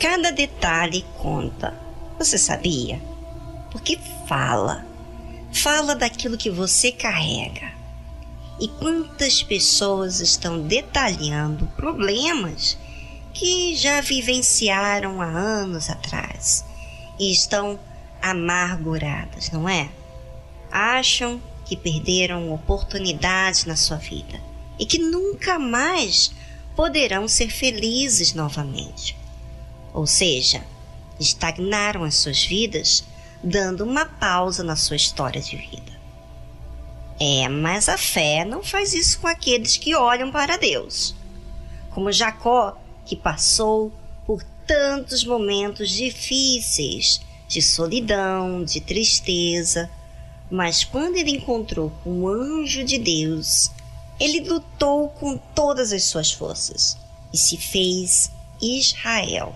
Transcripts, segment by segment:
Cada detalhe conta. Você sabia? Porque fala. Fala daquilo que você carrega. E quantas pessoas estão detalhando problemas que já vivenciaram há anos atrás e estão amarguradas, não é? Acham que perderam oportunidades na sua vida e que nunca mais poderão ser felizes novamente. Ou seja, estagnaram as suas vidas, dando uma pausa na sua história de vida. É, mas a fé não faz isso com aqueles que olham para Deus. Como Jacó, que passou por tantos momentos difíceis de solidão, de tristeza, mas quando ele encontrou com o anjo de Deus, ele lutou com todas as suas forças e se fez Israel.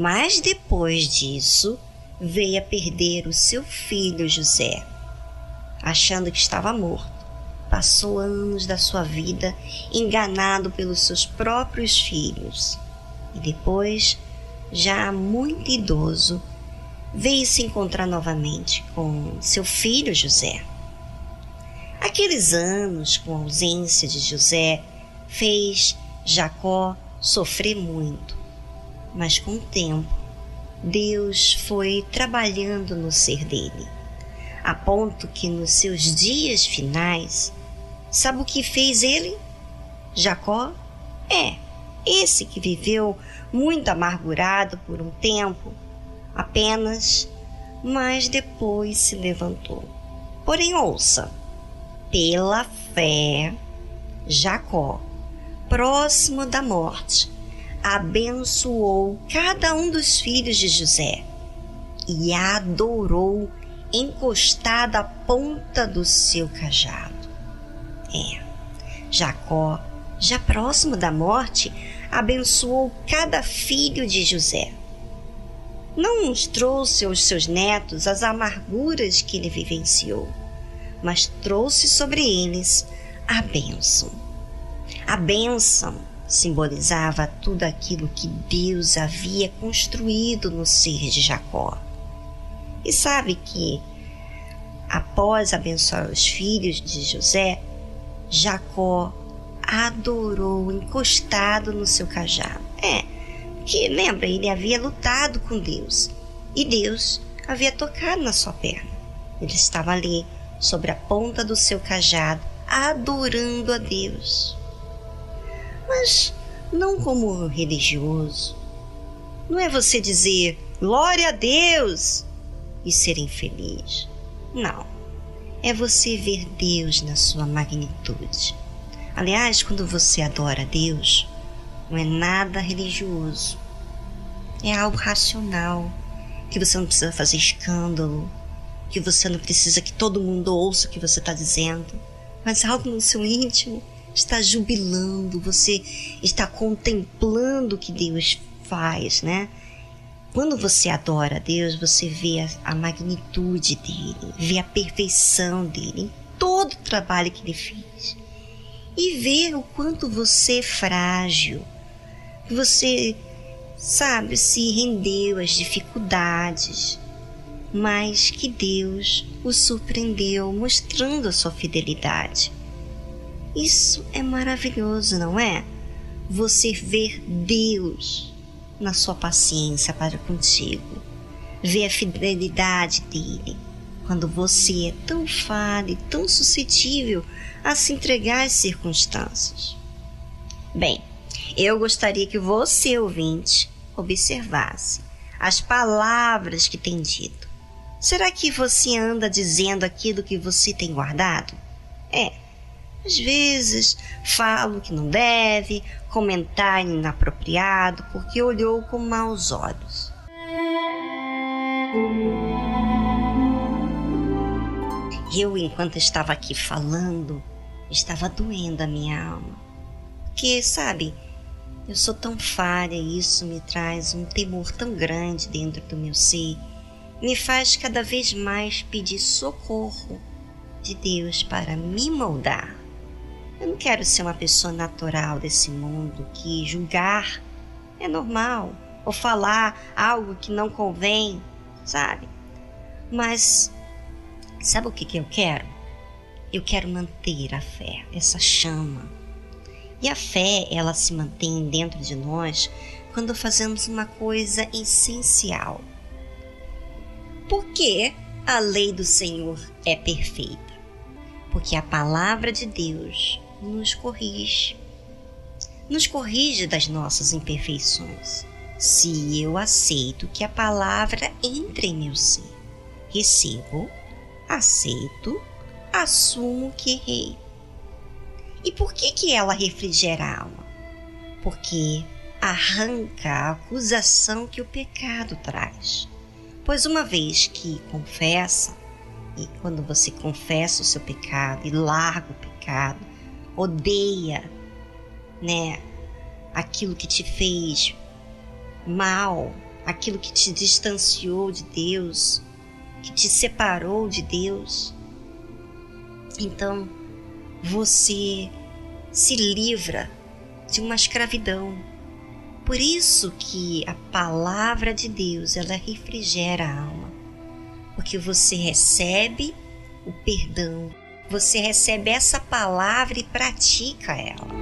Mas depois disso, veio a perder o seu filho José. Achando que estava morto, passou anos da sua vida enganado pelos seus próprios filhos. E depois, já muito idoso, veio se encontrar novamente com seu filho José. Aqueles anos com a ausência de José fez Jacó sofrer muito, mas com o tempo Deus foi trabalhando no ser dele, a ponto que nos seus dias finais, sabe o que fez ele? Jacó é esse que viveu muito amargurado por um tempo, apenas, mas depois se levantou. Porém, ouça, pela fé, Jacó, próximo da morte, abençoou cada um dos filhos de José e adorou encostado à ponta do seu cajado. É, Jacó, já próximo da morte, abençoou cada filho de José não trouxe aos seus netos as amarguras que ele vivenciou, mas trouxe sobre eles a bênção. A bênção simbolizava tudo aquilo que Deus havia construído no ser de Jacó. E sabe que, após abençoar os filhos de José, Jacó adorou encostado no seu cajado. É, que, lembra, ele havia lutado com Deus e Deus havia tocado na sua perna. Ele estava ali, sobre a ponta do seu cajado, adorando a Deus. Mas não como religioso. Não é você dizer glória a Deus e ser infeliz. Não. É você ver Deus na sua magnitude. Aliás, quando você adora a Deus, não é nada religioso. É algo racional, que você não precisa fazer escândalo, que você não precisa que todo mundo ouça o que você está dizendo, mas algo no seu íntimo está jubilando, você está contemplando o que Deus faz, né? Quando você adora a Deus, você vê a, a magnitude dele, vê a perfeição dele em todo o trabalho que ele fez e vê o quanto você é frágil, que você, sabe, se rendeu às dificuldades, mas que Deus o surpreendeu mostrando a sua fidelidade. Isso é maravilhoso, não é? Você ver Deus na sua paciência para contigo, ver a fidelidade dele quando você é tão falho e tão suscetível a se entregar às circunstâncias. Bem, eu gostaria que você, ouvinte, observasse as palavras que tem dito. Será que você anda dizendo aquilo que você tem guardado? É, às vezes falo que não deve, comentar inapropriado porque olhou com maus olhos. Eu, enquanto estava aqui falando, estava doendo a minha alma. Que, sabe, eu sou tão falha e isso me traz um temor tão grande dentro do meu ser, me faz cada vez mais pedir socorro de Deus para me moldar. Eu não quero ser uma pessoa natural desse mundo que julgar é normal, ou falar algo que não convém, sabe? Mas sabe o que, que eu quero? Eu quero manter a fé, essa chama. E a fé, ela se mantém dentro de nós quando fazemos uma coisa essencial. Porque a lei do Senhor é perfeita. Porque a palavra de Deus nos corrige. Nos corrige das nossas imperfeições. Se eu aceito que a palavra entre em meu ser, recebo, aceito, assumo que errei. E por que que ela refrigera a alma? Porque arranca a acusação que o pecado traz. Pois uma vez que confessa, e quando você confessa o seu pecado e larga o pecado, odeia, né, aquilo que te fez mal, aquilo que te distanciou de Deus, que te separou de Deus, então você se livra de uma escravidão. Por isso que a palavra de Deus, ela refrigera a alma. Porque você recebe o perdão, você recebe essa palavra e pratica ela.